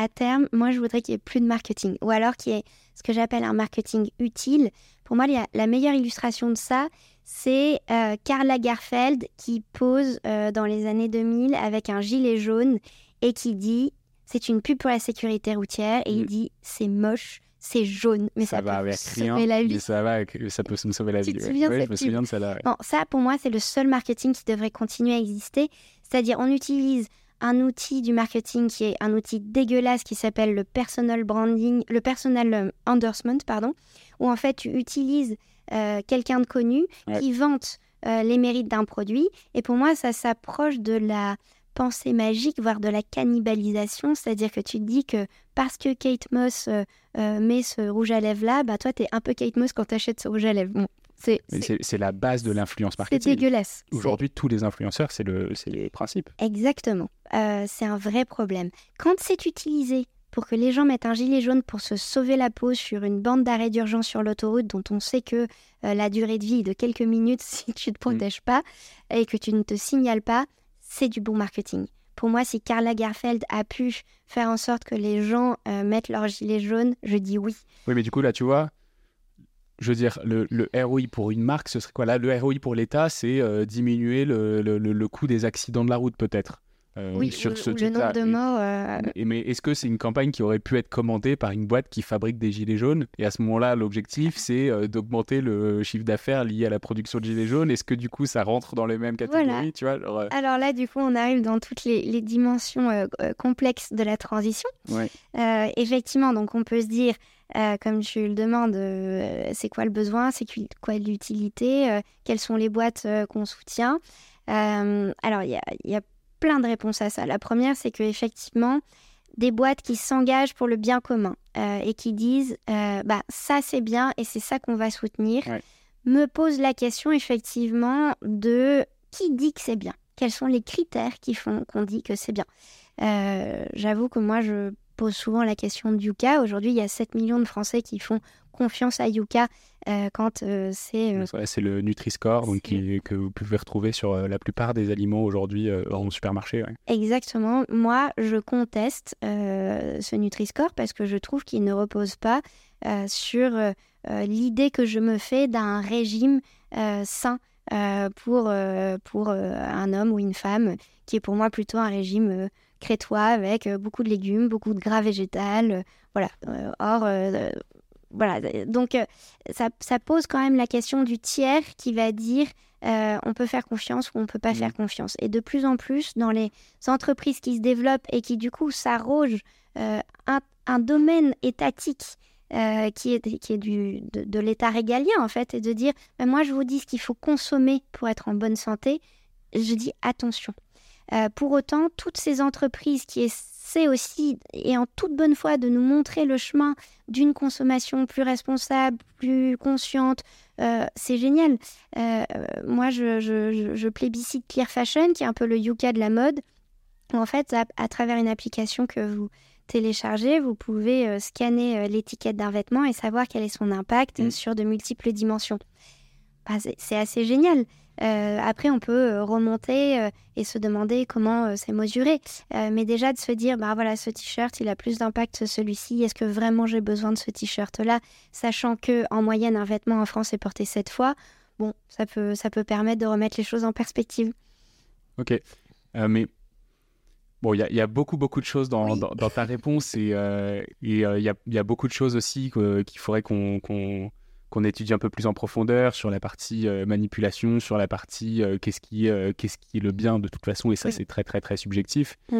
à terme, moi, je voudrais qu'il n'y ait plus de marketing, ou alors qu'il y ait ce que j'appelle un marketing utile. Pour moi, la meilleure illustration de ça, c'est euh, Karl Lagerfeld qui pose euh, dans les années 2000 avec un gilet jaune et qui dit c'est une pub pour la sécurité routière et il mm. dit c'est moche, c'est jaune, mais ça, va avec rien, la vie. Mais ça va, ça peut me sauver la vie. Te souviens je me souviens de ça là. Bon, ça pour moi c'est le seul marketing qui devrait continuer à exister, c'est-à-dire on utilise un outil du marketing qui est un outil dégueulasse qui s'appelle le personal branding, le personal euh, endorsement, pardon, où en fait tu utilises euh, quelqu'un de connu qui vante euh, les mérites d'un produit. Et pour moi, ça s'approche de la pensée magique, voire de la cannibalisation. C'est-à-dire que tu te dis que parce que Kate Moss met ce rouge à lèvres là, bah toi, tu es un peu Kate Moss quand tu achètes ce rouge à lèvres. C'est la base de l'influence marketing. C'est dégueulasse. Aujourd'hui, tous les influenceurs, c'est le, le principe. Exactement. c'est un vrai problème. Quand c'est utilisé pour que les gens mettent un gilet jaune pour se sauver la peau sur une bande d'arrêt d'urgence sur l'autoroute dont on sait que euh, la durée de vie est de quelques minutes si tu ne te mm. protèges pas et que tu ne te signales pas, c'est du bon marketing. Pour moi, si Karl Lagerfeld a pu faire en sorte que les gens euh, mettent leur gilet jaune, je dis oui. Oui, mais du coup, là, tu vois, je veux dire, le, ROI pour une marque, ce serait quoi? Là, le ROI pour l'État, c'est euh, diminuer le, le, coût des accidents de la route, peut-être. Euh, oui, sur ce le nombre de morts. Euh, mais est-ce que c'est une campagne qui aurait pu être commandée par une boîte qui fabrique des gilets jaunes? Et à ce moment-là, l'objectif, c'est d'augmenter le chiffre d'affaires lié à la production de gilets jaunes. Est-ce que du coup, ça rentre dans les mêmes catégories tu vois, Alors là, du coup, on arrive dans toutes les, dimensions complexes de la transition. effectivement, donc on peut se dire, comme tu le demandes, c'est quoi le besoin, c'est quoi l'utilité, quelles sont les boîtes qu'on soutient. alors, il y a, y a plein de réponses à ça. La première, c'est que effectivement, des boîtes qui s'engagent pour le bien commun euh, et qui disent euh, bah ça c'est bien et c'est ça qu'on va soutenir, me posent la question effectivement de qui dit que c'est bien? Quels sont les critères qui font qu'on dit que c'est bien? Euh, J'avoue que moi je pose souvent la question de Yuka. Aujourd'hui, il y a 7 millions de Français qui font confiance à Yuka euh, quand euh, c'est... Euh, c'est le Nutri-Score donc, que vous pouvez retrouver sur la plupart des aliments aujourd'hui en supermarché. Exactement. Moi, je conteste ce Nutri-Score parce que je trouve qu'il ne repose pas sur l'idée que je me fais d'un régime sain pour, pour un homme ou une femme, qui est pour moi plutôt un régime crétois avec beaucoup de légumes, beaucoup de gras végétal. voilà. or, voilà, donc euh, ça, pose quand même la question du tiers qui va dire euh, on peut faire confiance ou on peut pas faire mmh. confiance. Et de plus en plus, dans les entreprises qui se développent et qui du coup s'arrogent euh, un, domaine étatique qui est, qui est du, de, l'État régalien en fait, et de dire ben, moi je vous dis ce qu'il faut consommer pour être en bonne santé, je dis attention. pour autant, toutes ces entreprises qui, est, c'est aussi, et en toute bonne foi, de nous montrer le chemin d'une consommation plus responsable, plus consciente. Euh, c'est génial. Euh, moi, je, plébiscite Clear Fashion, qui est un peu le Yuka de la mode. en fait, à, travers une application que vous téléchargez, vous pouvez euh, scanner l'étiquette d'un vêtement et savoir quel est son impact mmh. sur de multiples dimensions. Bah, c'est assez génial. Euh, après, on peut euh, remonter euh, et se demander comment c'est mesuré. mais déjà de se dire, bah voilà, ce t-shirt, il a plus d'impact que celui-ci. Est-ce que vraiment j'ai besoin de ce t-shirt-là? Sachant que en moyenne, un vêtement en France est porté sept fois. Bon, ça peut, ça peut permettre de remettre les choses en perspective. Ok. mais Bon, il y, a beaucoup, beaucoup de choses dans, ta réponse et il y, a, beaucoup de choses aussi qu'il faudrait qu'on étudie un peu plus en profondeur sur la partie euh, manipulation, sur la partie euh, qu'est-ce qui, euh, qu'est-ce qui est le bien de toute façon, et ça c'est très très très subjectif. Mm.